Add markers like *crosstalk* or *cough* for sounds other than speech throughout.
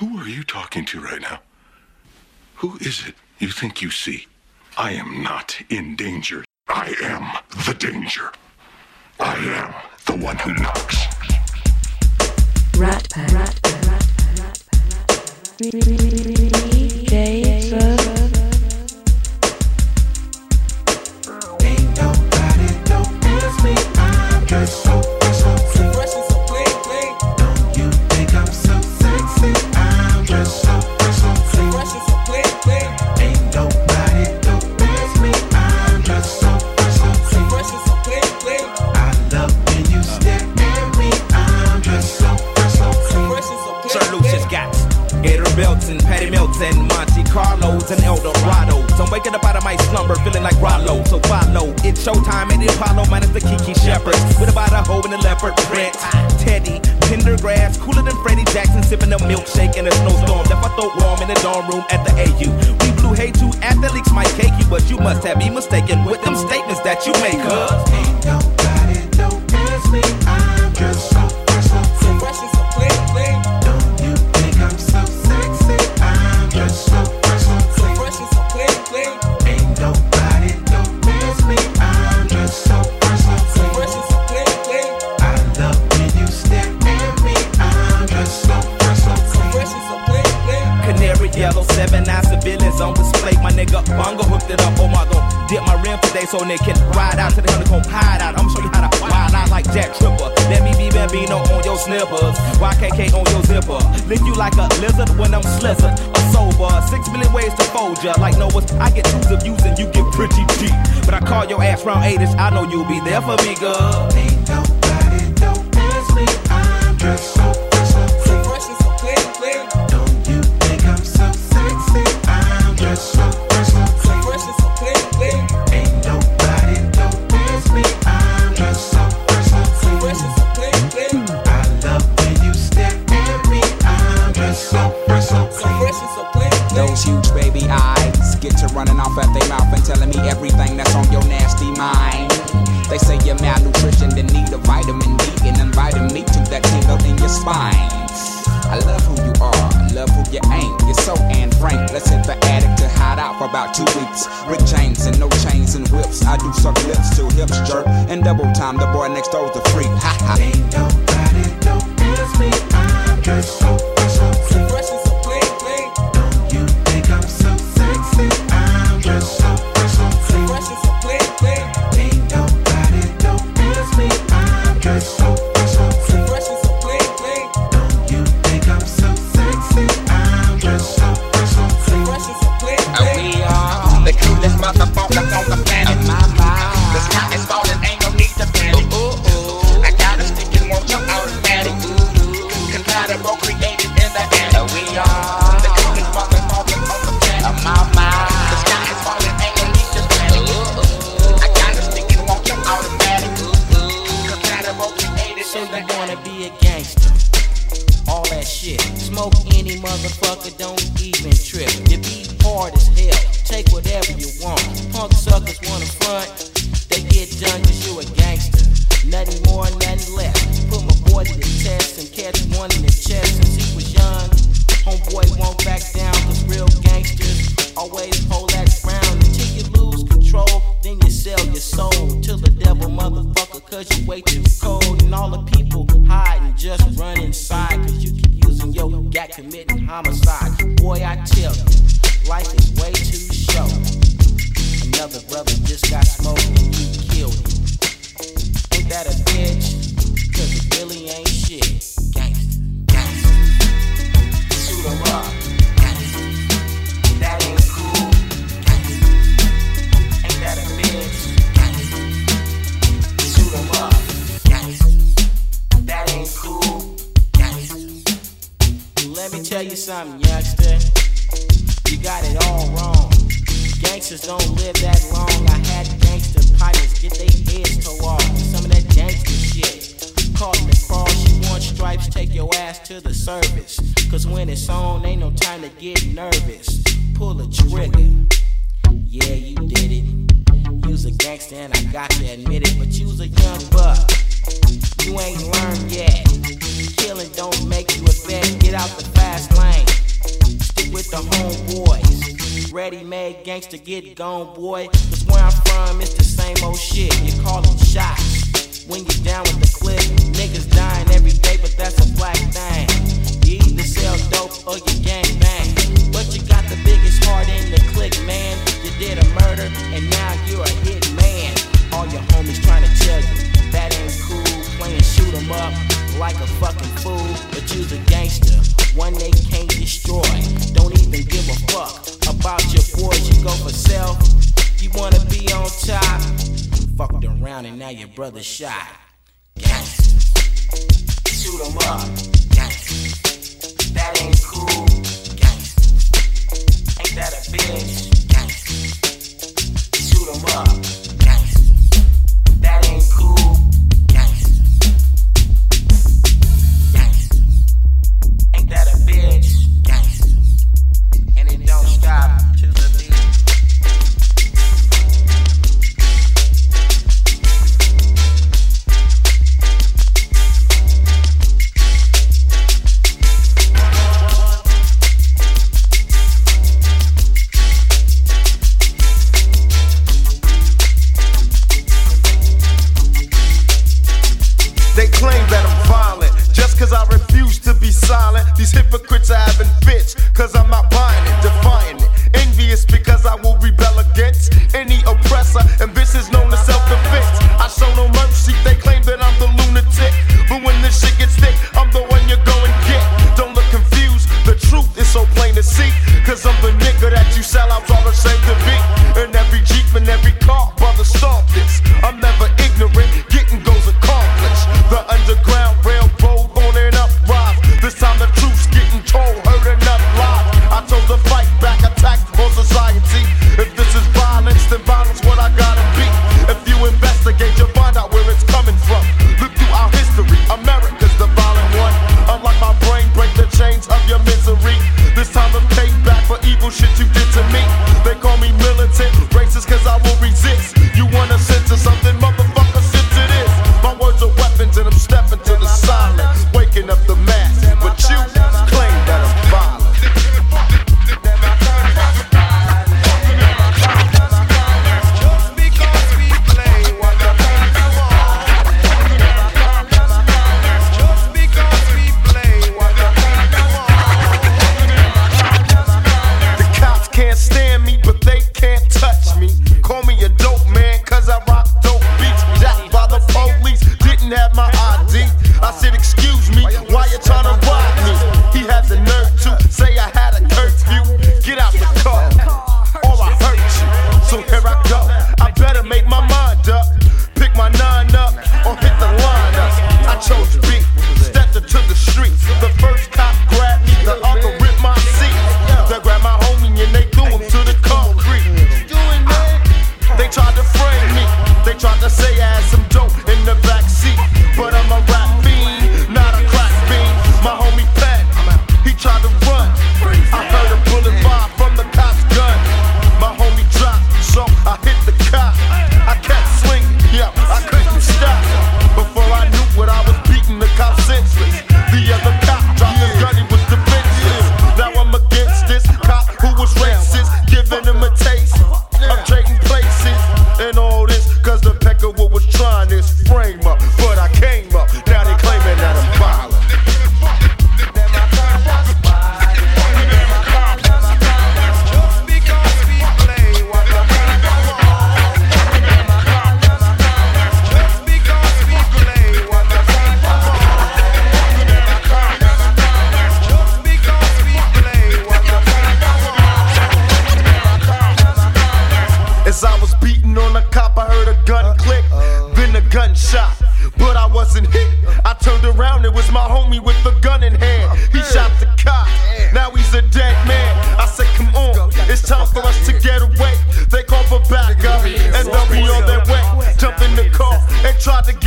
Who are you talking to right now? Who is it you think you see? I am not in danger. I am the danger. I am the one who knocks. Rat pack. Rat pack. Rat pack. Rat pack. Rat pack. Rat pack. Rat pack. dorm room at the AU. We blew hay to athletes might cake you, but you must have been mistaken with them statements that you make, huh? sell your soul to the devil, motherfucker, cause you wait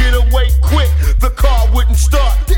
get away quick. The car wouldn't start.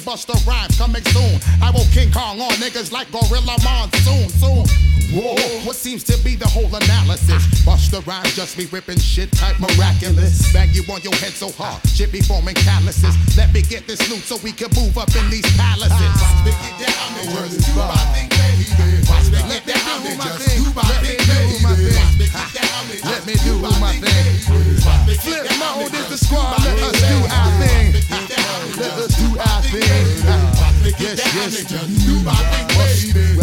Busta Rhymes coming soon. I will King Kong on niggas like Gorilla Monsoon. Soon. Whoa, what seems to be the whole analysis? Busta Rhymes just be ripping shit type miraculous. Bang you on your head so hard, shit be forming calluses. Let me get this loot so we can move up in these palaces. Watch me get down and just do my thing, baby. Watch me get down and just do my thing, baby. Let me do my thing. Flip mode is the squad. Let us do our thing. Let us do our thing. Yes, yes. Do my thing, baby.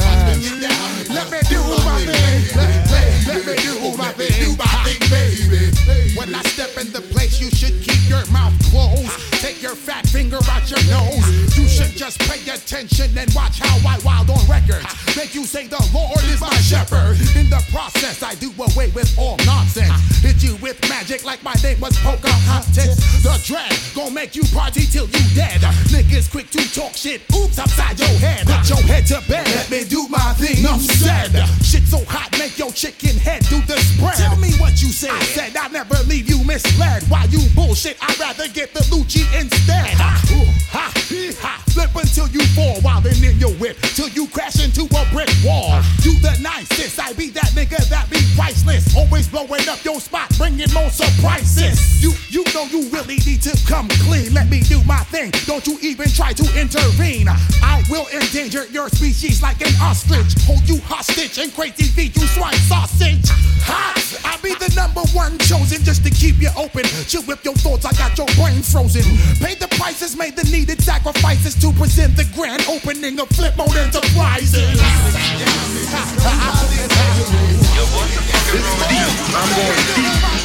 Let me do my thing. Let, me do my thing. Do my thing, baby. When I step in the place, you should keep your mouth closed. Take your fat finger out your nose. You should just pay attention and watch how I wild on records. Make you say the Lord is my shepherd. In the process, I do away with all nonsense. Hit you with magic like my name was Pocahontas. The dread gon' make you party till you dead. Niggas quick to talk shit. Oops, upside your head. Put your head to bed. Let me do my thing. Enough said. Shit so hot, make your chicken head do the spread. Tell me what you said. I said I'd never leave you misled. Why you bullshit? I'd rather get the Lucci instead. Ha, ha, ha. Flip until you fall while in your whip. Till you crash into a brick wall. You the nicest. I be that nigga that be priceless. Always blowing up your spot, bringing more surprises. You, you know you really need to come clean. Let me do my thing. Don't you even try to intervene. I will endanger your species like an ostrich. Hold you hostage and crazy feed you swine sausage. Ha! I be the number one chosen just to keep you open. Chill with your thoughts, I got your brain frozen. Pay the prices, made the needed sacrifices to present the grand opening of Flip Mode Enterprises. I don't really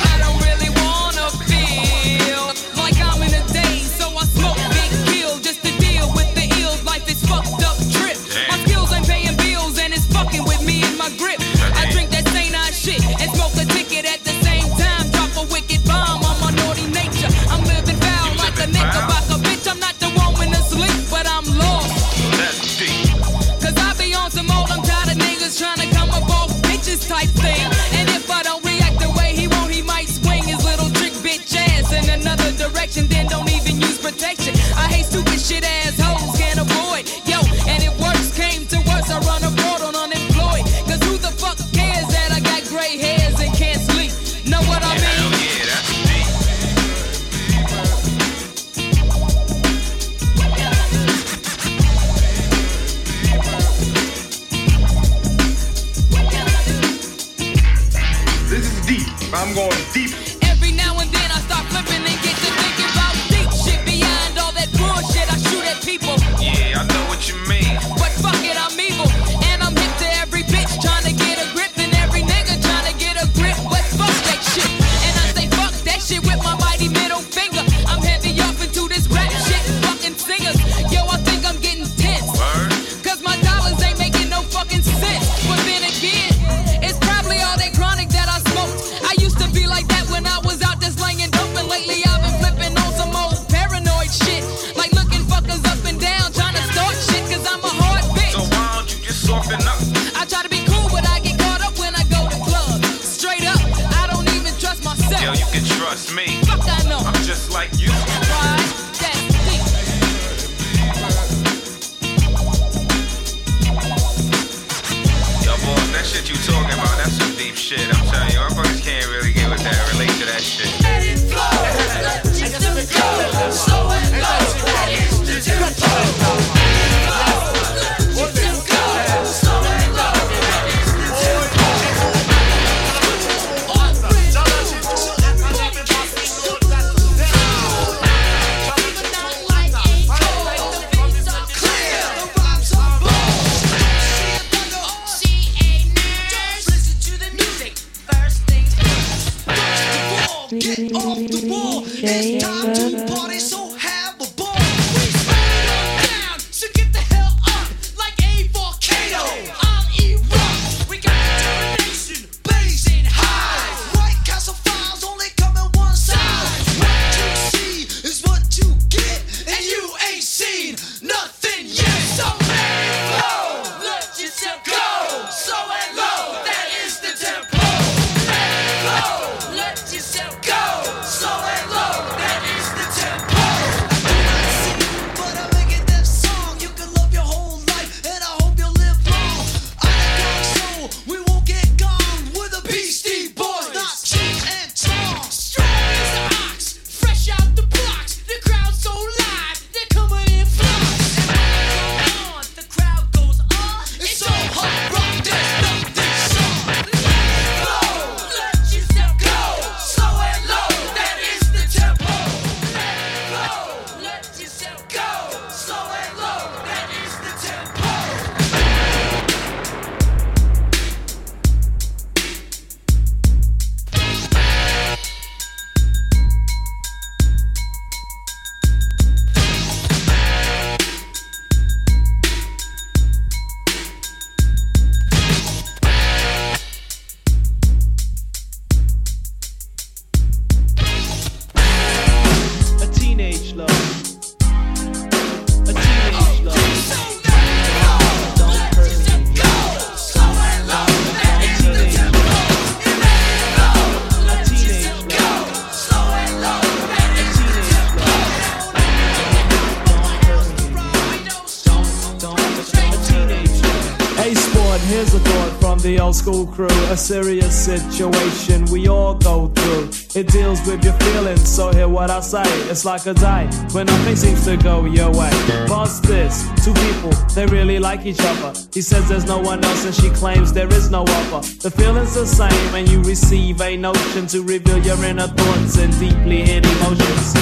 serious situation we all go through. It deals with your feelings, so hear what I say. It's like a day when nothing seems to go your way. Pause this, two people, they really like each other. He says there's no one else, and she claims there is no other. The feeling's the same, and you receive a notion to reveal your inner thoughts and deeply hidden emotions.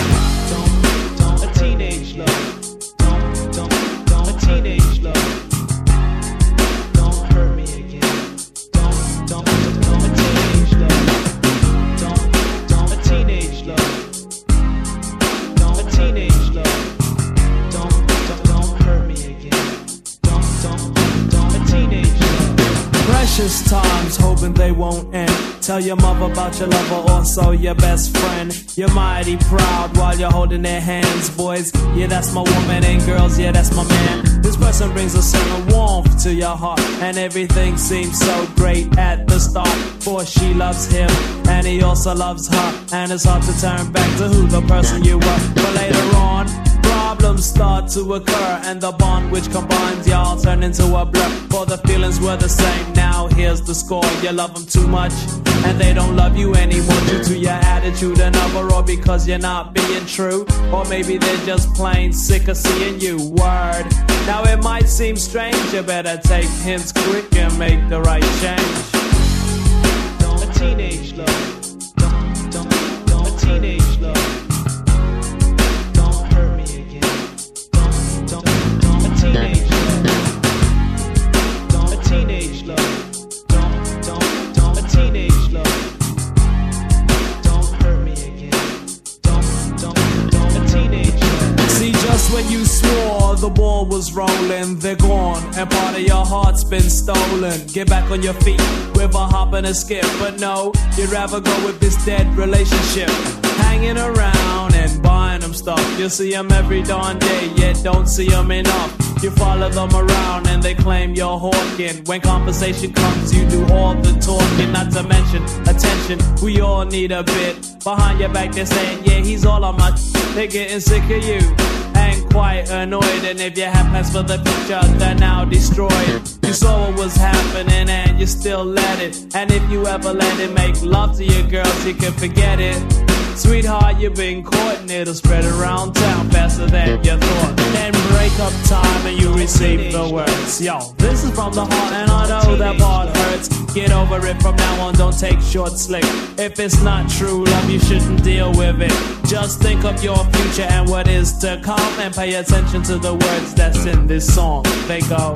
Don't, don't, a teenage love. Don't, don't, don't, a teenage love. Hoping they won't end. Tell your mother about your lover, also your best friend. You're mighty proud while you're holding their hands, boys. Yeah, that's my woman, and girls, yeah, that's my man. This person brings a certain warmth to your heart, and everything seems so great at the start. For she loves him, and he also loves her, and it's hard to turn back to who the person you were. But later on, problems start to occur, and the bond which combines y'all turn into a blur. For the feelings were the same. Now here's the score: you love them too much, and they don't love you anymore due to your attitude and or because you're not being true, or maybe they're just plain sick of seeing you. Word. Now it might seem strange, you better take hints quick and make the right change. Don't a teenage love. Don't, don't, don't a teenage love. Rolling, they're gone, and part of your heart's been stolen. Get back on your feet with a hop and a skip, but no, you'd rather go with this dead relationship. Hanging around and buying them stuff. You see them every darn day, yet don't see them enough. You follow them around and they claim you're hawking. When conversation comes, you do all the talking, not to mention attention. We all need a bit Behind your back, they're saying, yeah, he's all on my. They're getting sick of you and quite annoyed. And if you have plans for the future, they're now destroyed. You saw what was happening and you still let it. And if you ever let it make love to your girls, you can forget it. Sweetheart, you've been caught and it'll spread around town faster than you thought. Then break up time and you receive the words. Yo, this is from the heart and I know that part hurts. Get over it from now on, don't take short slick. If it's not true love, you shouldn't deal with it. Just think of your future and what is to come and pay attention to the words that's in this song. They go.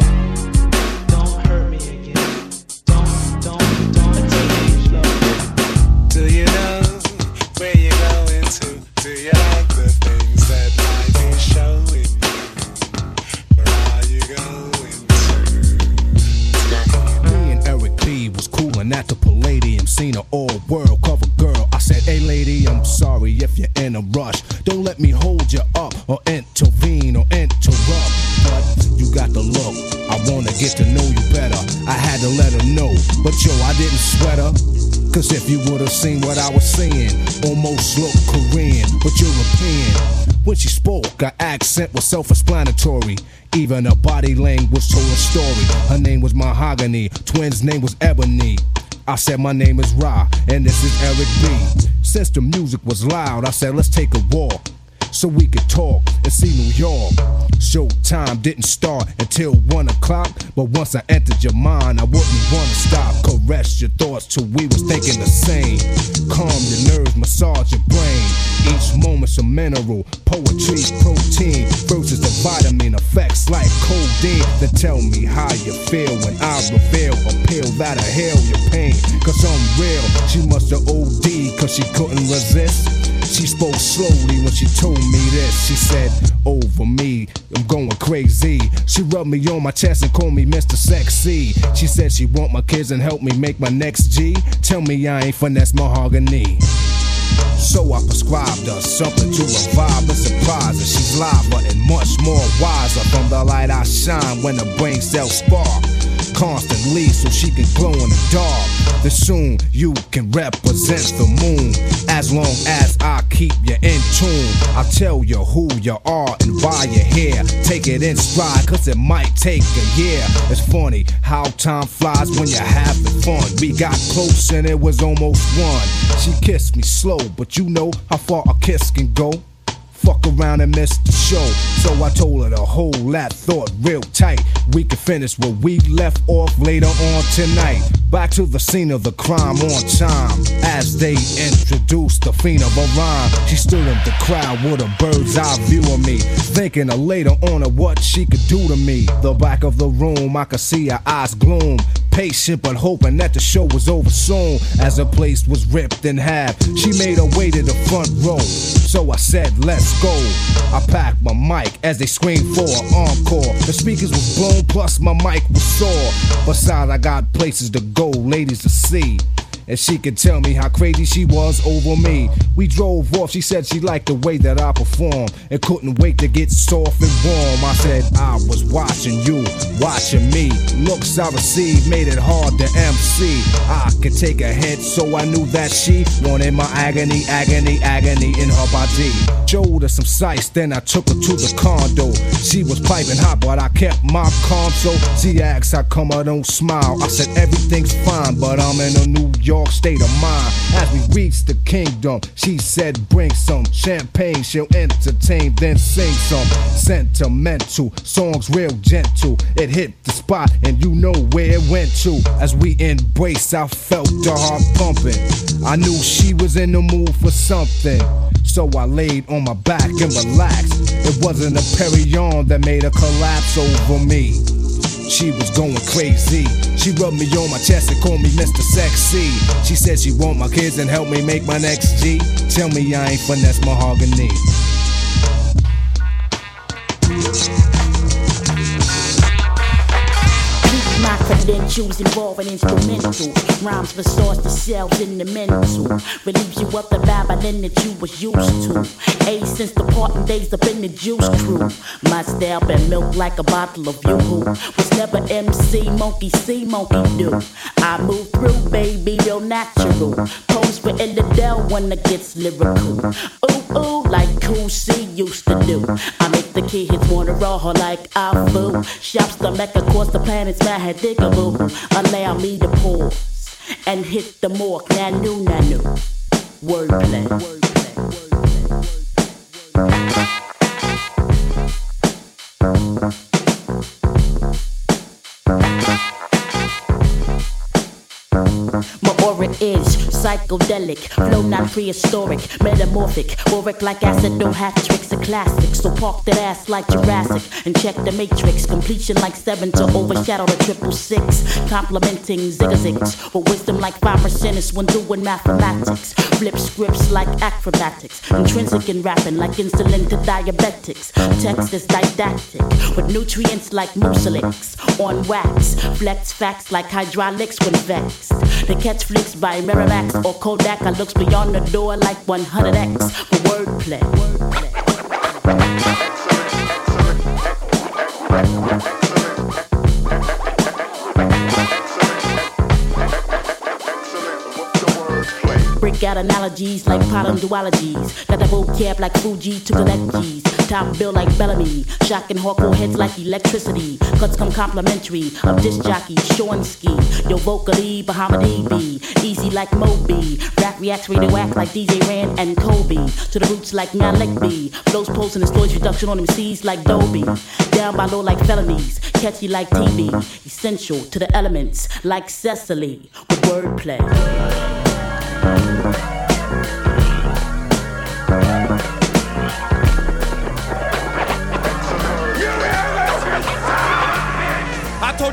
At the Palladium, seen an all world cover girl. I said, Hey lady, I'm sorry if you're in a rush. Don't let me hold you up or intervene or interrupt. But you got the look. I wanna get to know you better. I had to let her know, but yo, I didn't sweat her. Cause if you would've seen what I was saying, almost looked Korean, but European. When she spoke, her accent was self explanatory. Even her body language told a story. Her name was Mahogany, twins' name was Ebony. I said, My name is Ra, and this is Eric B. Since the music was loud, I said, Let's take a walk so we could talk and see New York. Showtime didn't start until one o'clock, but once I entered your mind, I wouldn't wanna stop. Caress your thoughts till we was thinking the same. Calm your nerves, massage your brain. Each moment's a mineral, poetry, protein, versus the vitamin effects like codeine. Then tell me how you feel when I reveal a pill that'll heal your pain. Cause I'm real, she must have OD cause she couldn't resist. She spoke slowly when she told me this. She said, Over me, I'm going crazy. She rubbed me on my chest and called me Mr. Sexy. She said she want my kids and help me make my next G. Tell me I ain't finesse mahogany. So I prescribed her something to revive and surprise her. She's liver and much more wiser from the light I shine when the brain cells spark constantly so she can glow in the dark. Then soon you can represent the moon as long as I keep you in tune. I'll tell you who you are and why you're here. Take it in stride, cause it might take a year. It's funny how time flies when you're having fun. We got close and it was almost one. She kissed me slow, but you know how far a kiss can go. Fuck around and miss the show. So I told her to hold that thought real tight. We can finish what we left off later on tonight. Back to the scene of the crime on time. As they introduced the fiend of a rhyme, she stood in the crowd with a bird's eye view of me. Thinking of later on of what she could do to me. The back of the room, I could see her eyes gloom. Patient but hoping that the show was over soon. As her place was ripped in half, she made her way to the front row. So I said, let's go. I packed my mic as they screamed for an encore. The speakers was blown, plus my mic was sore. Besides, I got places to go, ladies to see. And she could tell me how crazy she was over me. We drove off, she said she liked the way that I performed and couldn't wait to get soft and warm. I said, I was watching you, watching me. Looks I received made it hard to MC. I could take a hit, so I knew that she wanted my agony, agony, agony in her body. Showed her some sights, then I took her to the condo. She was piping hot, but I kept my calm, so she asked how come I don't smile. I said, everything's fine, but I'm in a New York state of mind. As we reached the kingdom, she said, bring some champagne, she'll entertain, then sing some sentimental songs, real gentle. It hit the spot, and you know where it went to. As we embraced, I felt the heart pumping. I knew she was in the mood for something. So I laid on my back and relaxed. It wasn't a Perignon that made her collapse over me. She was going crazy. She rubbed me on my chest and called me Mr. Sexy. She said she want my kids and help me make my next G. Tell me I ain't finesse mahogany. Credentials. Rituals involving instrumental rhymes for source cells in the mental. Relieves you of the babbling that you was used to. A since the parting days up in the juice crew. My style been milk like a bottle of yoo-hoo. Was never MC, monkey see, monkey do. I move through, baby, real natural. Pose for in the Dell when it gets lyrical. Ooh, ooh, like Cool C used to do. I make the kids wanna raw like I foo. Shops the mecca, course the planet's mad diggable. Allow me to pause and hit the mark. Nanu, nanu. Wordplay. My aura is psychedelic, flow not prehistoric, metamorphic, auric like acid, don't have tricks of classics. So park that ass like Jurassic and check the matrix. Completion like seven to overshadow the triple six. Complimenting zigzags with wisdom like five percenters when doing mathematics. Flip scripts like acrobatics, intrinsic in rapping like insulin to diabetics. Text is didactic with nutrients like mucilix on wax. Flex facts like hydraulics when vexed. The catch flicks by Miramax or Kodak. I looks beyond the door like 100x for wordplay. Break out analogies like pattern duologies. Got the vocab like Fuji to collect G's. Top bill like Bellamy. Shocking hardcore heads like electricity. Cuts come complimentary of disc jockey Sean Ski. Yo vocally Bahamadia. Easy like Moby. Rap reacts radioact like DJ Rand and Kobe. To the roots like Malik B. Flows posting and storage reduction on MCs like Dolby. Down by low like felonies. Catchy like TV. Essential to the elements like Cecily with wordplay.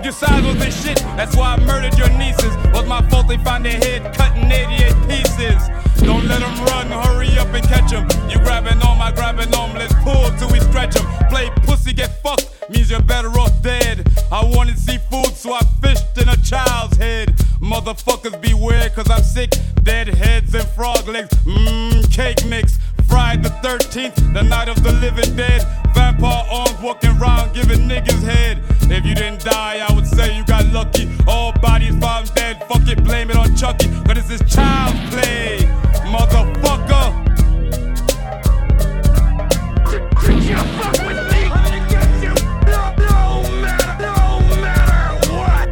I you was the shit, that's why I murdered your nieces. Was my fault they found their head cut in 88 pieces. Don't let them run, hurry up and catch them. You grabbing on my grabbing on, let's pull till we stretch them. Play pussy, get fucked, means you're better off dead. I wanted seafood, so I fished in a child's head. Motherfuckers beware, cause I'm sick. Dead heads and frog legs, mmm, cake mix. Friday the 13th, the night of the living dead. Vampire arms walking around giving niggas head. If you didn't die, I would say you got lucky. All bodies found dead, fuck it, blame it on Chucky. Cause this is child's play, motherfucker. You fuck with me. I'm gonna get you. No, no matter, no matter what.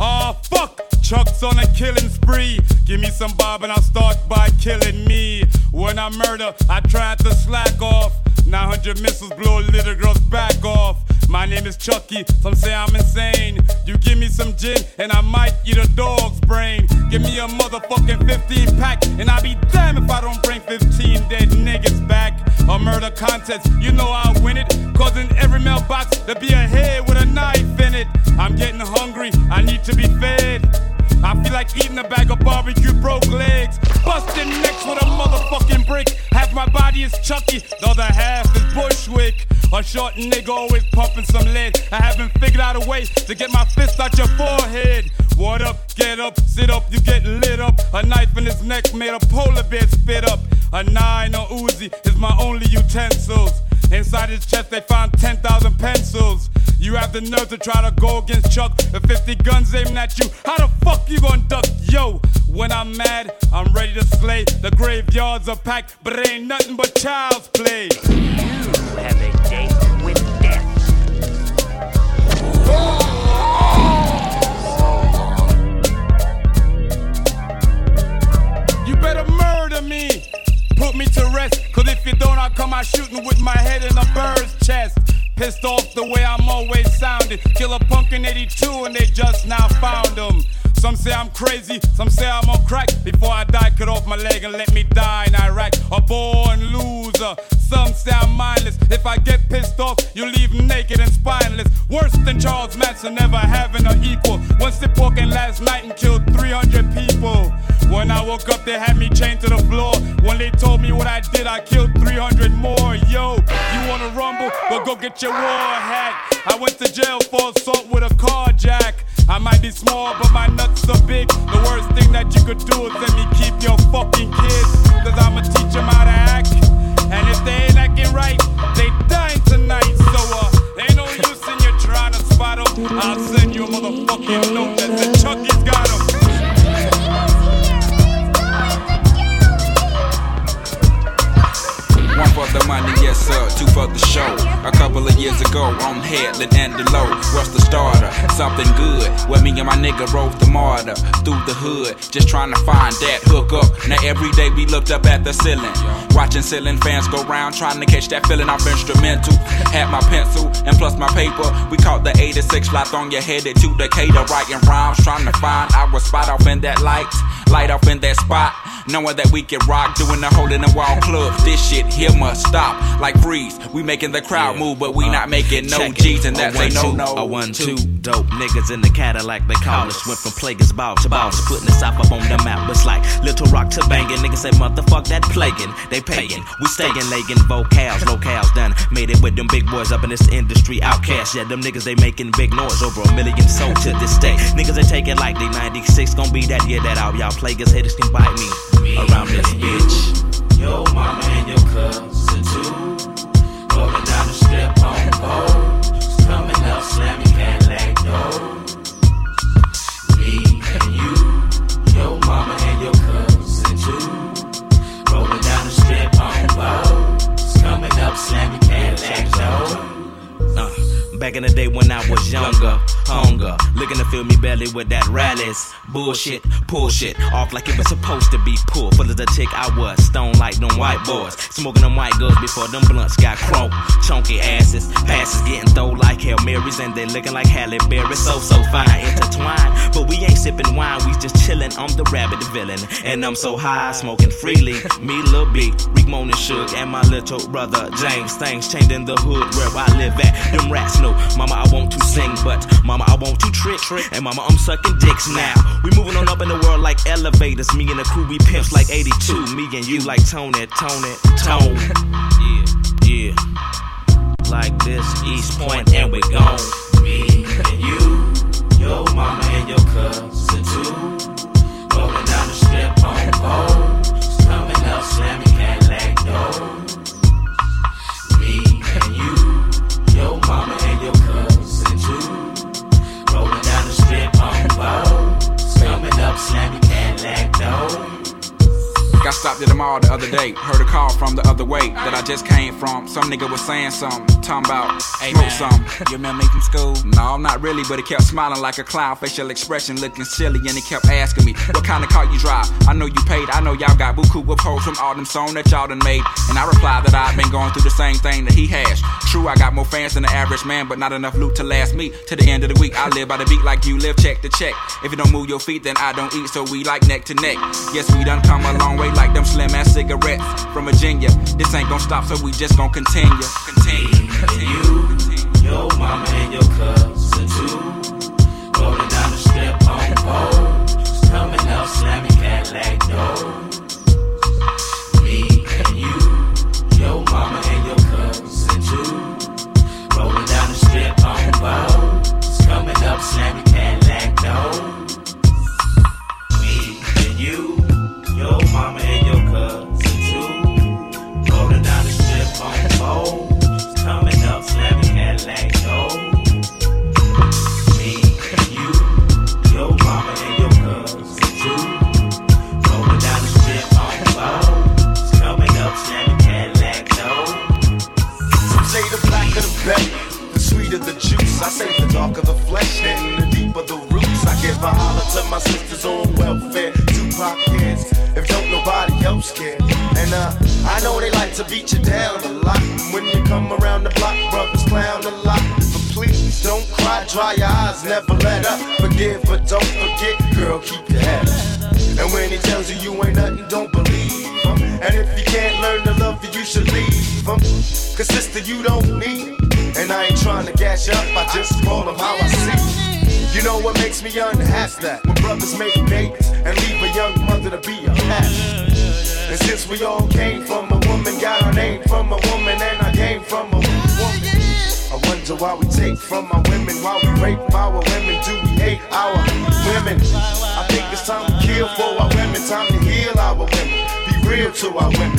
Oh fuck! Chuck's on a killing spree. Give me some bob and I'll start by killing me. When I murder, I tried to slack off. 900 missiles blow a little girl's back off. My name is Chucky, some say I'm insane. You give me some gin and I might eat a dog's brain. Give me a motherfucking 15 pack and I'll be damned if I don't bring 15 dead niggas back. A murder contest, you know I'll win it. Cause in every mailbox there'll be a head with a knife in it. I'm getting hungry, I need to be fed. I feel like eating a bag of barbecue broke legs. Busting necks with a motherfucking brick. Half my body is Chucky, the other half is Bushwick. A short nigga always pumping some lead. I haven't figured out a way to get my fist out your forehead. What up? Get up, sit up, you get lit up. A knife in his neck made a polar bear spit up. A nine or Uzi is my only utensils. Inside his chest they found 10,000 pencils. You have the nerve to try to go against Chuck with 50 guns aiming at you. How the fuck you gonna duck? Yo, when I'm mad, I'm ready to slay. The graveyards are packed, but it ain't nothing but child's play. You have a date with death. You Put me to rest, cause if you don't, I'll come out shooting with my head in a bird's chest. Pissed off the way I'm always sounding. Kill a punk in 82 and they just now found him. Some say I'm crazy, some say I'm on crack. Before I die, cut off my leg and let me die in Iraq. A born loser. Some say I'm mindless. If I get pissed off, you leave naked and spineless. Worse than Charles Manson, never having an equal. One sip walking last night and killed 300 people. When I woke up, they had me chained to the floor. When they told me what I did, I killed 300 more. Yo, you wanna rumble? Well, go get your war hat. I went to jail for assault with a carjack. I might be small, but my nuts are big. The worst thing that you could do is let me keep your fucking kids. Cause I'ma teach them how to act. And if they ain't acting right, they dying tonight. So, uh, ain't no use in you trying to spot them. I'll send you a motherfucking note that said Chucky's got One for the money, yes sir, two for the show. A couple of years ago, on Headland and Delowe, what's the starter? Something good. Where me and my nigga rode the MARTA through the hood, just trying to find that hook up. Now every day we looked up at the ceiling, watching ceiling fans go round, trying to catch that feeling off instrumental. Had my pencil and plus my paper. We caught the 86 fly on your headed to Decatur, writing rhymes, trying to find our spot off in that light, light off in that spot. Knowing that we can rock, doing the hole in the wall club. This shit here must stop. Like freeze, we making the crowd move, but we not uh, making no G's, and that's a no no. A one two dope niggas in the Cadillac they call us. Went from Player's Ball to boss, putting us up up on the map. It's like Little Rock to banging. Niggas say motherfuck that plaguing. They paying, we staying legging vocals, locales done. Made it with them big boys up in this industry. Outkast. yeah, them niggas they making big noise over a million sold to this day. Niggas they take it like they 96 gon' be that year that all y'all plaguers haters can bite me around this bitch. Yo mama and your cousin too. Rolling down the strip on boats. Coming up, slamming Cadillac doors. Me and you. Yo mama and your cousin too. Rolling down the strip on boats. Coming up, slamming Cadillac doors. Back in the day when I was younger, hunger, looking to fill me belly with that rallies. Bullshit, pull shit off like it was supposed to be pulled. Full of the tick I was, stone like them white boys. Smoking them white girls before them blunts got crunk. Chunky asses, passes getting throw like Hail Marys, and they looking like Halle Berry. So, so fine, intertwined. But we ain't sipping wine, we just chillin'. I'm the rabbit villain, and I'm so high, smoking freely. Me, Lil B, Rick Moan and Suge, and my little brother James. Things changed in the hood where I live at. Them rats know, Mama, I want to sing, but Mama, I want to trick. And Mama, I'm sucking dicks now. We moving on up in the world like elevators. Me and the crew, we pimps like 82. Me and you like Tony, Toni, Toné. Yeah, yeah. Like this, East Point, and we gone. Me and you, your mama and your cousin Got stopped at the mall the other day. Heard a call from the other way that I just came from. Some nigga was saying something, talking about hey, smoke some. *laughs* You remember me from school? No, not really, but he kept smiling like a clown, facial expression looking silly, and he kept asking me, What kind of car you drive? I know you paid, I know y'all got buku of hoes from all them songs that y'all done made. And I replied that I've been going through the same thing that he has. True, I got more fans than the average man, but not enough loot to last me to the end of the week. I live by the beat like you live, check to check. If you don't move your feet, then I don't eat, so we like neck to neck. Yes, we done come a long way like them slim ass cigarettes from Virginia. This ain't gonna stop, so we just gonna continue. Continue. You, your mama and your cousin too. Rolling down the strip on boats. Coming up, slamming Cadillac doors. I say the darker the flesh and the deeper the roots. I give a holler to my sisters on welfare. Tupac kids, if don't nobody else care. And uh, I know they like to beat you down a lot. When you come around the block, brothers clown a lot. But please don't cry, dry your eyes, never let up. Forgive, but don't forget, girl, keep your head up. And when he tells you you ain't nothing, don't believe him. And if you can't learn to love you, you should leave him. Cause sister, you don't need. And I ain't trying to gas you up, I just call him how I see. You know what makes me unhappy? That when brothers make babies and leave a young mother to be a pastor. And since we all came from a woman, got our name from a woman, and I came from a woman. I wonder why we take from our women? Why we rape our women? Do we hate our women? I think it's time to kill for our women. Time to heal our women. Be real to our women.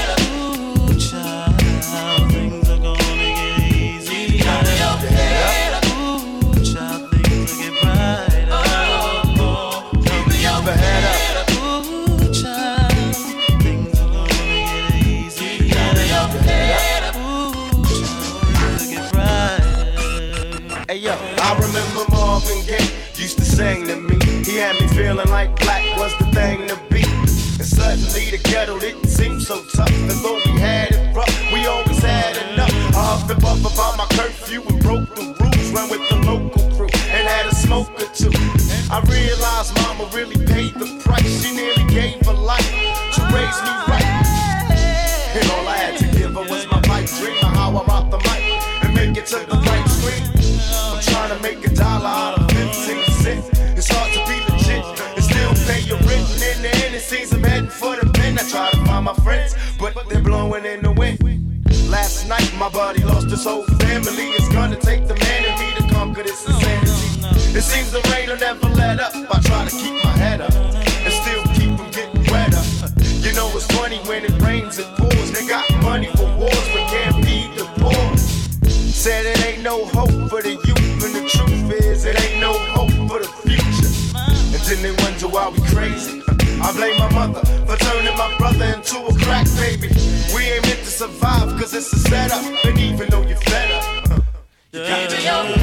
Used to me. He had me feeling like black was the thing to be. And suddenly the ghetto didn't seem so tough. As though we had it rough, we always had enough. I huffed and puffed about my curfew and broke the rules. Ran with the local crew and had a smoke or two. I realized mama really paid the price. She nearly gave her life to raise me right. And all I had to give her was my pipe dream of how I rock the mic and make it to the night, my buddy lost his whole family. It's gonna take the man in me to conquer this insanity. It seems the rain will never let up. I try to keep my head up and still keep from getting wetter. You know it's funny when it rains it pours. They got money for wars, but can't feed the poor. Said it ain't no hope for the youth, and the truth is it ain't no hope for the future. And then they wonder why we crazy. I blame my mother for turning my brother into a crack baby. We ain't meant to survive cause it's a setup. And even though you're fed up, *laughs* you got to your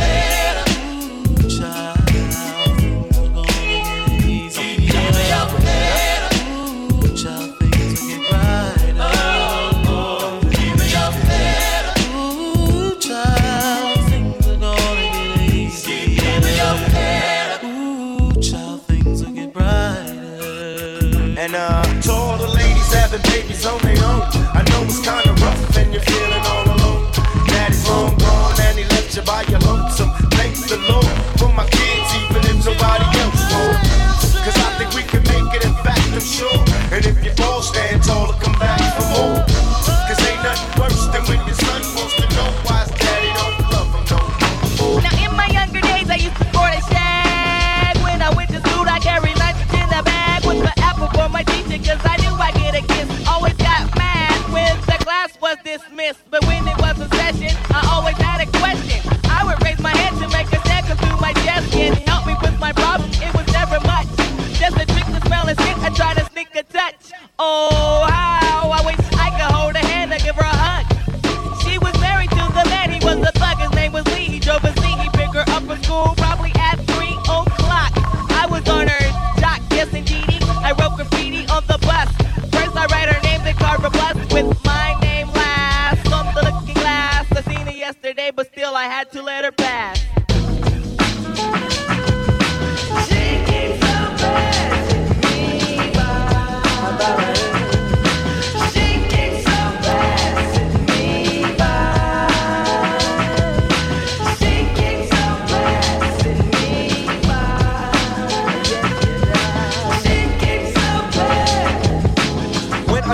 it's kinda rough and you're feeling all alone. Daddy's long gone and he left you by your lonesome. Thank the Lord for my kids, even if nobody else will. Cause I think we can make it, in fact, I'm sure. And if you fall, stand tall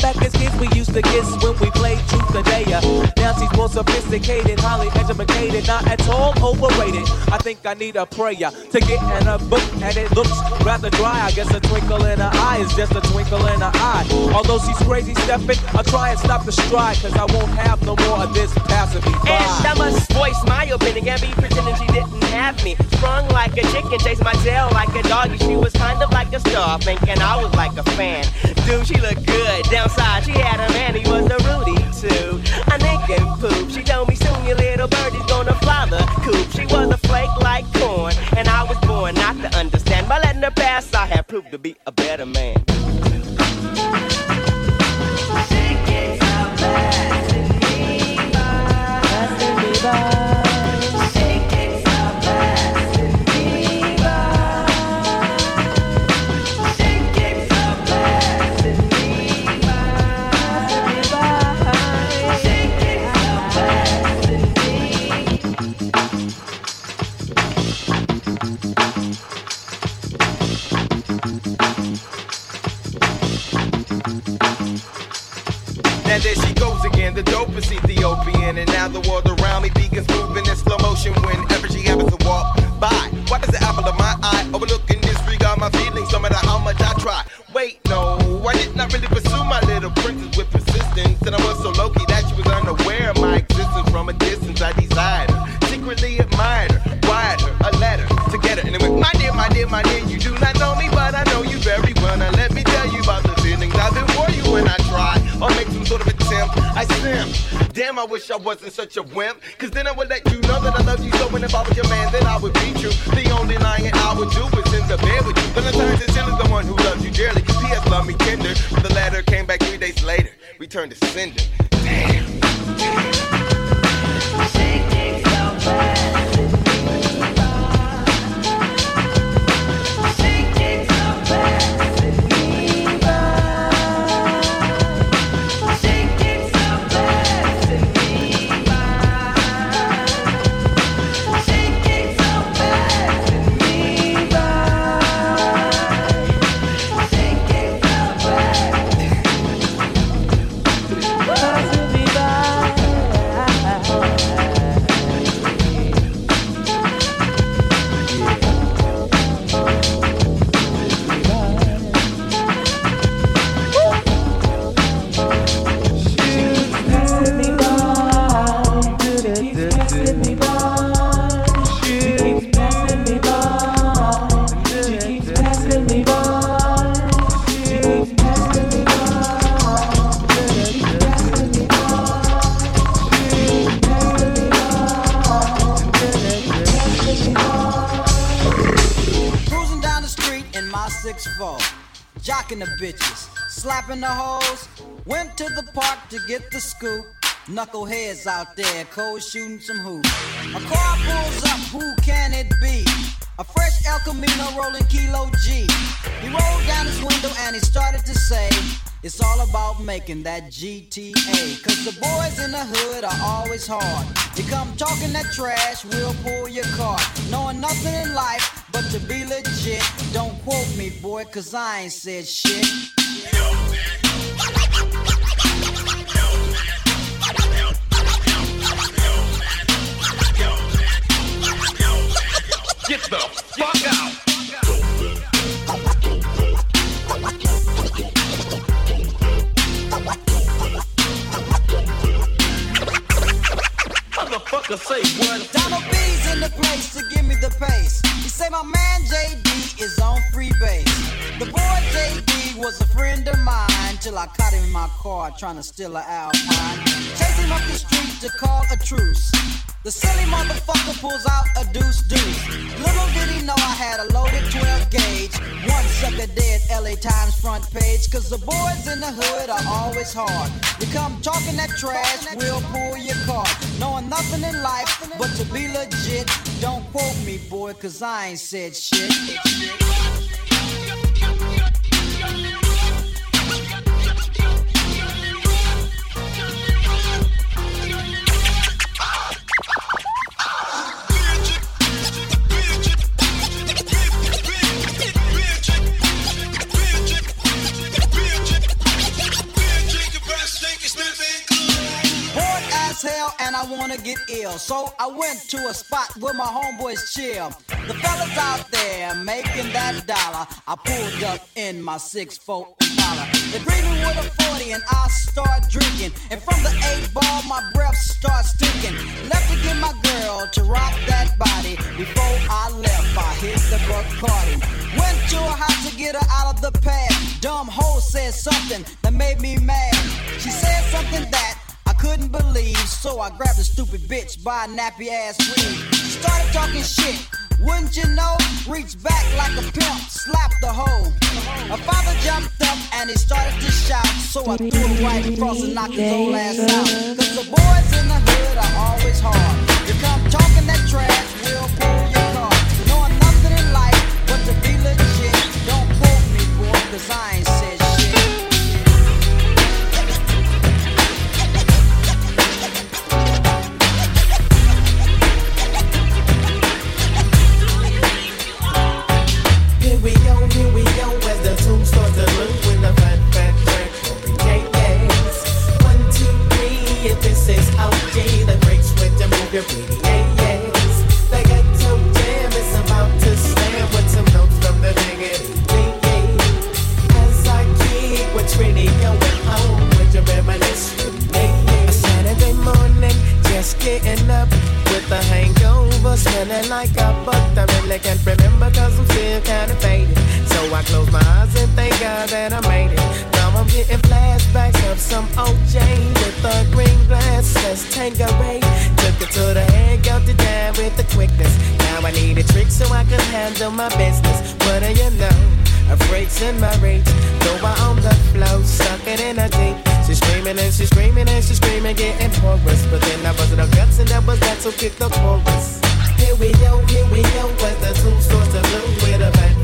Back as kids, we used to kiss when we played truth or dare. Now she's more sophisticated, highly educated, not at all overrated. I think I need a prayer to get in a book, and it looks rather dry. I guess a twinkle in her eye is just a twinkle in her eye. Although she's crazy stepping, I'll try and stop the stride, cause I won't have no more of this passing me by. And I must voice my opinion and be pretending she didn't have me. Sprung like a chicken, chased my tail like a doggy. She was kind of like a star, thinking I was like a fan. Dude, she looked good outside. She had him and he was a Rudy too. A naked poop. She told me soon your little birdie's gonna fly the coop. She was a flake like corn, and I was born not to understand. By letting her pass, I have proved to be a better man. Dopest Ethiopian. And now the world around me begins moving in slow motion whenever she happens to walk by. Why does the apple of my eye overlook and disregard my feelings no matter how much I try? I. Damn, I wish I wasn't such a wimp. Cause then I would let you know that I love you so. And if I was your man, then I would be true. The only lying I would do is in the bed with you. Valentine's is the one who loves you dearly. P.S. Love me tender. But the letter came back three days later. Returned to sender. Cruising slapping the hoes. Went to the park to get the scoop. Knuckleheads out there, cold shooting some hoops. A car pulls up, who can it be? A fresh El Camino rolling Kilo G. He rolled down his window and he started to say, It's all about making that GTA. Cause the boys in the hood are always hard. You come talking that trash, we'll pull your car. Knowing nothing in life but to be legit. Don't quote me, boy, cause I ain't said shit. Get the fuck out! Motherfucker say what? Donald B's in the place to give me the pace. Say my man JD is on free base. The boy JD was a friend of mine till I caught him in my car trying to steal an Alpine. Chase him up the street to call a truce. The silly motherfucker pulls out a deuce deuce. Little did he know I had a loaded 12 gauge. One sucker dead, LA Times front page. Cause the boys in the hood are always hard. You come talking that trash, we'll pull your car. Knowing nothing in life but to be legit. Don't quote me, boy, cause I ain't said shit. And I wanna get ill. So I went to a spot where my homeboys chill. The fellas out there making that dollar. I pulled up in my 6'4 Impala. They greet me with a 40 and I start drinking. And from the 8 ball, my breath starts stinking. Left to get my girl to rock that body. Before I left, I hit the Bacardi. Went to her house to get her out of the pad. Dumb hoe said something that made me mad. She said something that couldn't believe, so I grabbed the stupid bitch by a nappy ass weave. Started talking shit Wouldn't you know? Reached back like a pimp, slapped the hoe. A father jumped up and he started to shout. So I threw him right across and knocked his old ass out. Cause the boys in the hood are always hard. You come talking that trash, we'll pull your car. Knowing nothing in life but to be legit. Don't quote me, boy, cause I ain't They got jam, it's about to slam with some notes from the. As I going reminisce. Saturday morning, just getting up with a hangover, smelling like a really can't remember cause I'm still kinda faded. So I close my eyes and thank God that I made it. Getting flashbacks of some OJ with a green glass. Let's Tanqueray. Took it to the head, got it down with the quickness. Now I need a trick so I can handle my business. What do you know? A freaks in my reach. Throw her on the floor, suck it in a deep. She's screaming and she's screaming and she's screaming, getting hoarse. But then I busted her guts and that was that, so kick the chorus. Here we go, here we go, as the two starts to blow with a bad,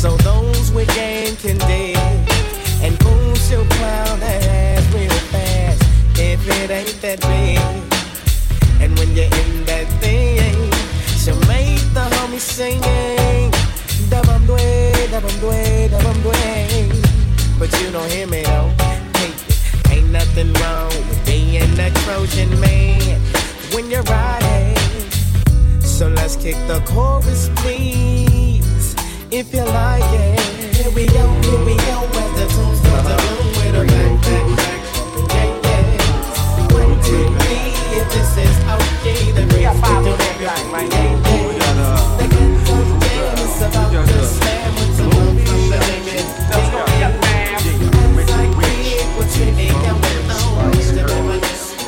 so those with game can dig. And boom, she'll plow that ass real fast if it ain't that big. And when you're in that thing, she'll make the homies singing. Dabam dwe, dabam dwe, dabam dwe. But you don't hear me though. Hey, ain't nothing wrong with being a Trojan man when you're riding. So let's kick the chorus, please, if you like it. Here we go, here we go, as the tune starts to boom with a back, back, back. Yeah, yeah. One, two, three, if this is okay, then we have five on that yeah, yeah. The jam is about to slam with some love from the. As I keep what's really going on, Mr. Reminisce.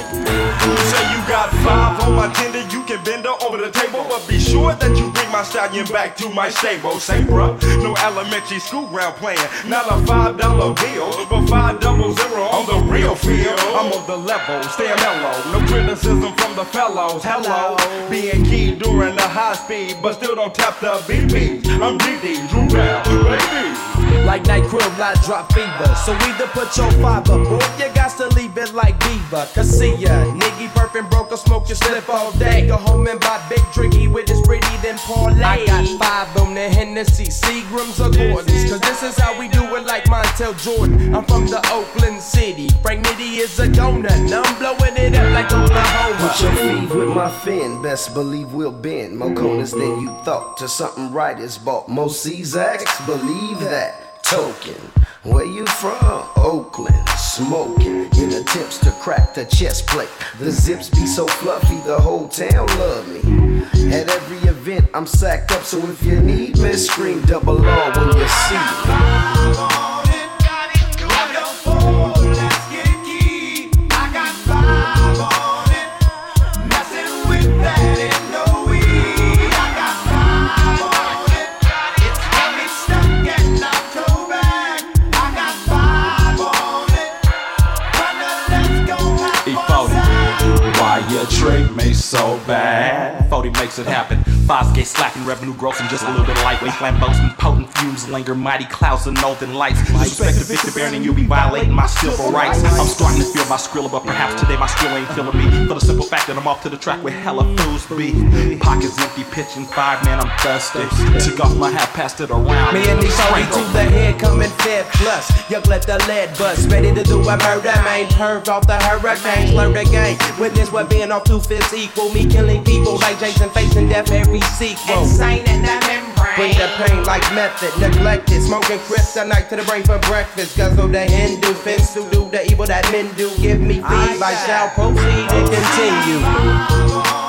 You you got five on my you can bend her over the table, but be sure that you bring my stallion back to my stable. Say, bruh, no elementary school ground playing, not a five dollar bill, but five double zero on the real field. I'm on the level, stay mellow, no criticism from the fellows. Hello, being key during the high speed, but still don't tap the BB. I'm DD, Dru Down, baby. Like night crib, I drop fever. So either put your fiber, boy, you got to leave it like Beaver. Cause see ya, nigga perfect broke, or smoke your slip all day. Go home and buy big drinky with this pretty, then parlay. I got five on the Hennessy, Seagrams or Gordons. Cause this is how we do it like Montel Jordan. I'm from the Oakland City. Frank Nitty is a donut. Now I'm blowing it up like Oklahoma. Put your feet with my fin, best believe we'll bend. More corners than you thought. To something right is bought. Most Czaks, believe that. Token. Where you from? Oakland. Smoking. In attempts to crack the chest plate. The zips be so fluffy, the whole town love me. At every event, I'm sacked up, so if you need me, scream double R when you see me. me so bad. 40 makes it happen. Fosgate slapping, revenue growth, and just a little bit of lightweight flamboyant, potent fumes linger, mighty clouds and northern lights. Respect to Victor Baron, and you be violating my civil rights. I'm starting to feel my skrilla, but perhaps today my skrilla ain't feeling me. For the simple fact that I'm off to the track with hella fools be. Pockets empty, pitching five, man, I'm thirsty. Took off my hat, passed it around. Me and these shorty to the head, coming fed plus. You let the lead bust. Ready to do a murder, main Perved off the hurricane, slur the game. Witness what being off 215. Equal. Me killing people like Jason facing death every sequel. Insane in the membrane. Bring the pain like method, neglected. Smoking kryptonite to the brain for breakfast. Guzzle the Hindu, fence to do the evil that men do. Give me feed, I shall proceed and continue.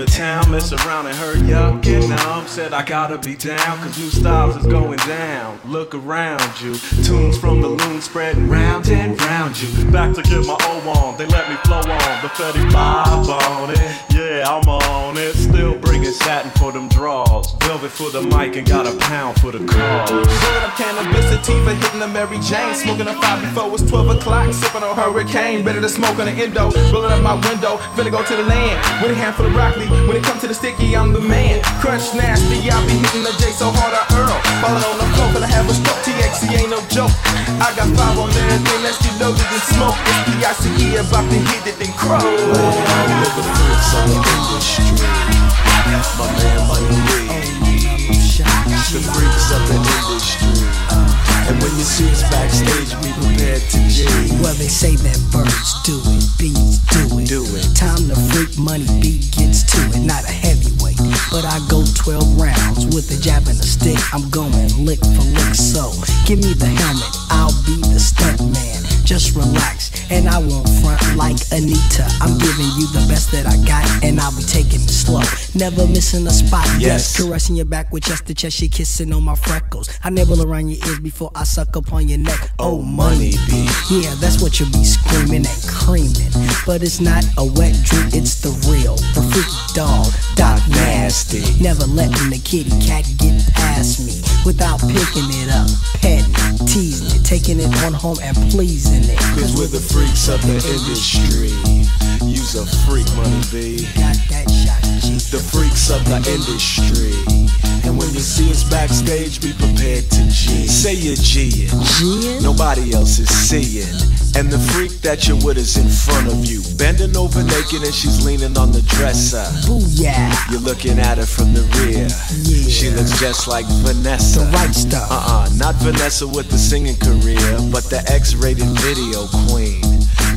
The town. Mess around and hurt yuck, get numb. Said I gotta be down, cause new styles is going down. Look around you. Tunes from the loon spreading round and round you. Back to get my O on, they let me flow on. The 35 on it, yeah, I'm on it. Still bringing satin for them draws. Velvet for the mic and got a pound for the cause. Pulling up cannabis sativa, hitting the Mary Jane. Smoking a five before it's 12 o'clock. Sipping on hurricane. Better to smoke on the endo. Rolling up my window. Finna go to the land. With a hand handful of broccoli. When it comes to the sticky, I'm the man. Crunch nasty. I be hitting the J so hard I earl. Falling on the floor. I have a stroke. THC ain't no joke. I got five on everything. Let's get loaded and smoke. It's P-I-C-E about to hit it and crow. Look at Prince on the industry. My man Money B. The freaks of the industry. And when you see us backstage, be prepared to G. Well, they say that birds do it, bees do it. Do it. Time to freak money, beat gets to it. Not a heavyweight, but I go 12 rounds with a jab and a stick. I'm going lick for lick, so give me the helmet. I'll be the stunt man. Just relax, and I won't front like Anita. I'm giving you the best that I got, and I'll be taking it slow. Never missing a spot. Yes. Caressing your back with chest to chest, she kissing on my freckles. I nibble around your ears before I suck upon your neck. Oh, money. Yeah, that's what you'll be screaming and creaming. But it's not a wet dream, it's the real. The freak dog, Doc Nasty. Never letting the kitty cat get past me without picking it up, petting, it, teasing it, taking it on home and pleasing it. Cause we're the freaks of the industry. Use a freak, money B. Got that shot, The freaks of the industry. And when you see us backstage, be prepared to G. Say you're G'ing. Nobody else is seeing. And the freak that you're with is in front of you. Bending over naked and she's leaning on the dresser. Booyah. You're looking at her from the rear. She looks just like Vanessa. The right stuff. Uh-uh, not Vanessa with the singing career, but the X-rated video queen.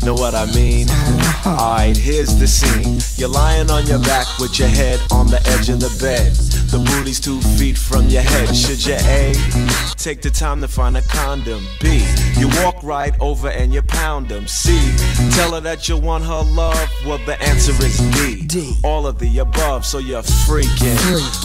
Know what I mean? Uh-huh. Alright, here's the scene. You're lying on your back with your head on the edge of the bed. The booty's two feet from your head. Should you A? Take the time to find a condom. B. You walk right over and you pound them. C. Tell her that you want her love. Well, the answer is D. D. All of the above, so you're freaking.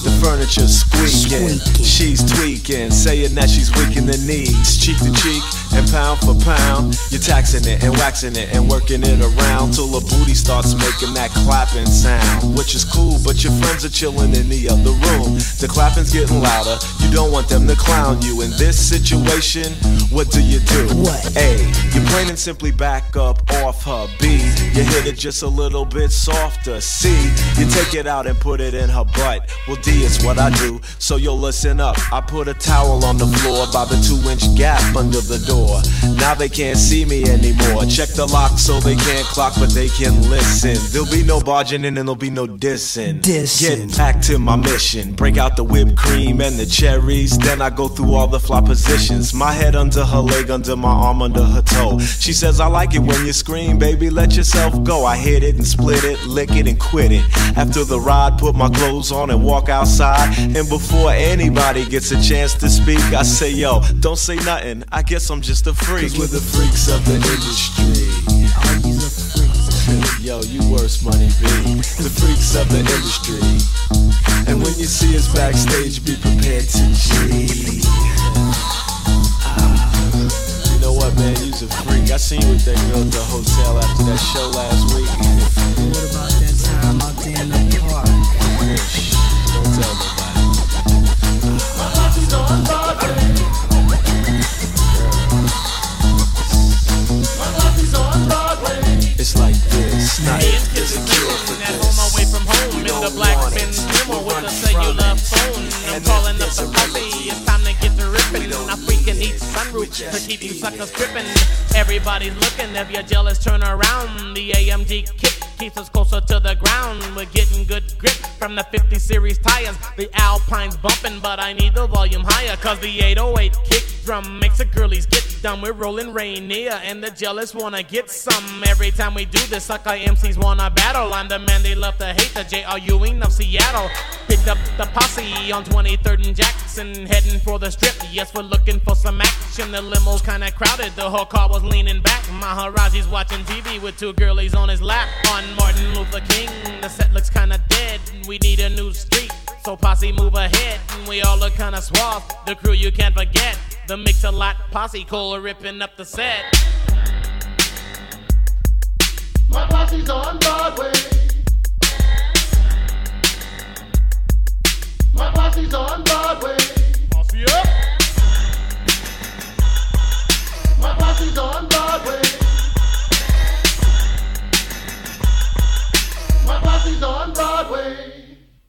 The furniture's squeaking. She's tweaking, saying that she's weak in the knees. Cheek to cheek and pound for pound. You're taxing it and waxing it and working it around till the booty starts making that clapping sound. Which is cool, but your friends are chilling in the other room. The clapping's getting louder. You don't want them to clown you. In this situation, what do you do? What? A. You plain and simply back up off her. B. You hit it just a little bit softer. C. You take it out and put it in her butt. Well, D is what I do, so you'll listen up. I put a towel on the floor by the two inch gap under the door. Now they can't see me anymore. Check the lock so they can't clock, but they can listen. There'll be no barging in and there'll be no dissing. Dissing. Get back to my mission. Break out the whipped cream and the cherries. Then I go through all the fly positions. My head under her leg, under my arm, under her toe. She says, I like it when you scream, baby, let yourself go. I hit it and split it, lick it and quit it. After the ride, put my clothes on and walk outside. And before anybody gets a chance to speak, I say, yo, don't say nothing. I guess I'm just a freak. Cause we're the freaks of the industry. Yo, you worse money, B. The freaks of the industry. And when you see us backstage, be prepared to G. Ah, you know what, man? You's a freak. I seen you with that girl at the hotel after that show last week. What about that time out there in the park? Don't tell nobody. My party's on Broadway. It's like this. Not It's the situation at home away from home in the black Benz on with the cellular phone. I'm calling up the posse. It's time to get to ripping. I freaking each sunroof to keep you suckers tripping. Everybody's looking. If you're jealous, turn around. The AMG kick keeps us closer to the ground. We're getting good grip from the 50 series tires. The Alpine's bumping, but I need the volume higher. Cause the 808 kick drum makes the girlies get dumb. We're rolling Rainier, and the jealous wanna get some. Every time we do this, sucker MCs wanna battle. I'm the man they love to hate, the J.R. Ewing of Seattle. Picked up the posse on 23rd and Jackson, heading for the strip. Yes, we're looking for some action. The limo's kinda crowded, the whole car was leaning back. Maharaji's watching TV with two girlies on his lap. On Martin Luther King, the set looks kinda dead. We need a new street. So posse move ahead, we all look kinda suave. The crew you can't forget, the mix a lot posse cola ripping up the set. My posse's on Broadway. My posse's on Broadway. Posse up. My posse's on Broadway. My posse's on Broadway.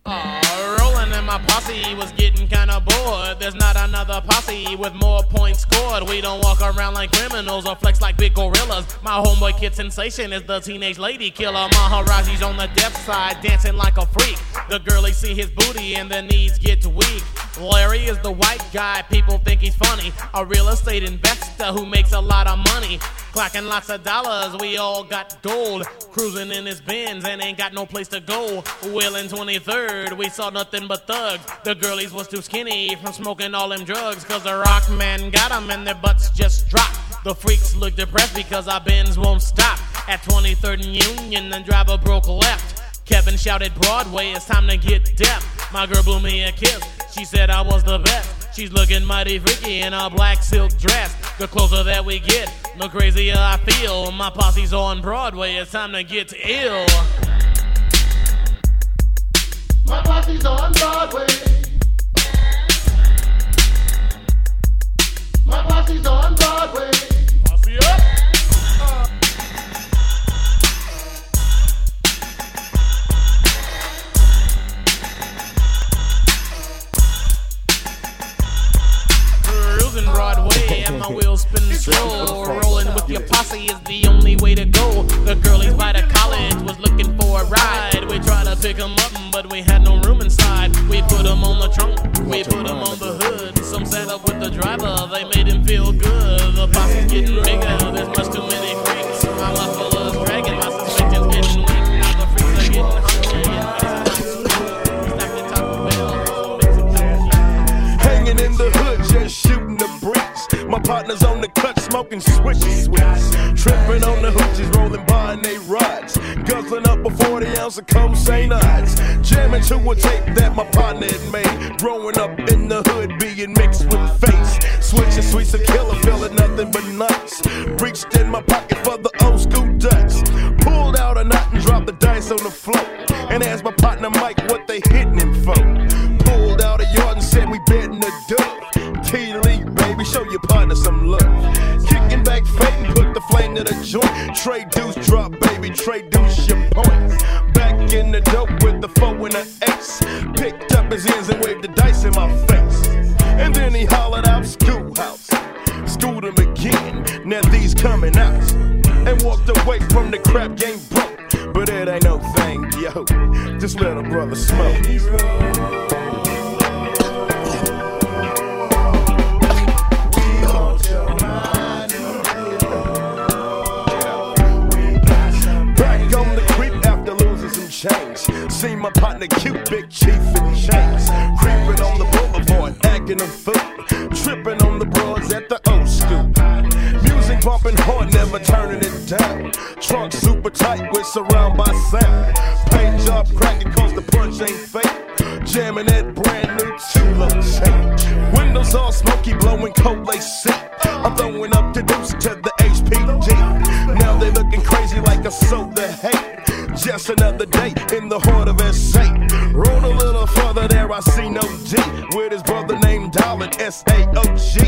Rolling my posse was getting kinda bored. There's not another posse with more points scored. We don't walk around like criminals or flex like big gorillas. My homeboy kid sensation is the teenage lady killer. Maharaji's on the deaf side, dancing like a freak. The girlies see his booty and their knees get weak. Larry is the white guy, people think he's funny. A real estate investor who makes a lot of money. Clacking lots of dollars, we all got gold. Cruising in his Benz and ain't got no place to go. Well, in 23rd, we saw nothing but thugs. The girlies was too skinny from smoking all them drugs. Cause the rock man got 'em and their butts just dropped. The freaks look depressed because our Benz won't stop. At 23rd and Union, the driver broke left. Kevin shouted Broadway, it's time to get deaf. My girl blew me a kiss. She said I was the best. She's looking mighty freaky in a black silk dress. The closer that we get, the crazier I feel. My posse's on Broadway, it's time to get ill. My posse's on Broadway. My posse's on Broadway. Posse up. Cruising Broadway and my wheels spinning slow. Rolling with your posse is the only way to go. The girlies by the college was looking for a ride. We tried to pick pick 'em up, but we had no room inside. We put put 'em on the trunk, we put put 'em on the hood. Some sat up with the driver, they made him feel good. The posse's getting bigger, there's much too many freaks. My muffler's My partner's on the cut, smoking switches, switches. Tripping on the hoochies, rolling by in they rods. Guzzling up a 40 ounce of St. Ides. Jamming to a tape that my partner had made. Growing up in the hood, being mixed with face. Switching sweets to killer, feeling nothing but nuts. Reached in my pocket for the old school Dutch. Pulled out a nut and dropped the dice on the floor. And asked my partner Mike what put the joint. Trade deuce drop, baby, trade deuce your points. Back in the dope with the four and the ace. Picked up his ends and waved the dice in my face. And then he hollered out schoolhouse. Schooled him again, now these coming out. And walked away from the crap game broke. But it ain't no thing, yo. Just let a brother smoke. See my partner cute, big chief in chains. Creeping on the boulevard, acting a fool. Tripping on the broads at the old school. Music bumping hard, never turning it down. Trunk super tight with surround by sound. Paint job cracking cause the punch ain't fake. Jamming that brand new two-low chain. Windows all smoky, blowing cold lace seat. I'm throwing up the deuce to the HPG. Now they looking crazy like a soda hate. Just another day in the heart S-A-O-G.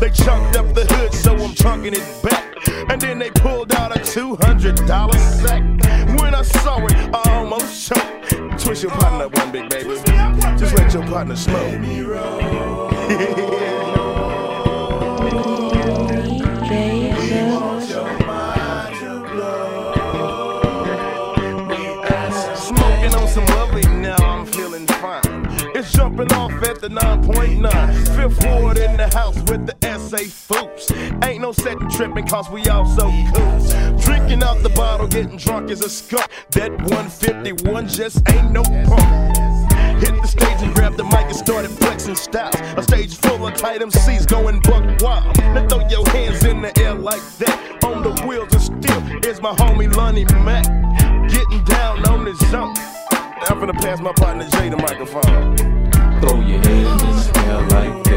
They chunked up the hood, so I'm chunking it back. And then they pulled out a $200 sack. When I saw it, I almost choked. Twist your partner up one big baby. Just let your partner smoke. *laughs* Jumping off at the 9.9. Fifth ward in the house with the SA foops. Ain't no setting tripping cause we all so cool. Drinking out the bottle, getting drunk as a skunk. That 151 just ain't no punk. Hit the stage and grab the mic and started flexing styles. A stage full of tight MCs going buck wild. Now throw your hands in the air like that. On the wheels of steel is my homie Lonnie Mac. Getting down on the zone. I'm finna pass my partner Jay the microphone. Throw your hands in the air like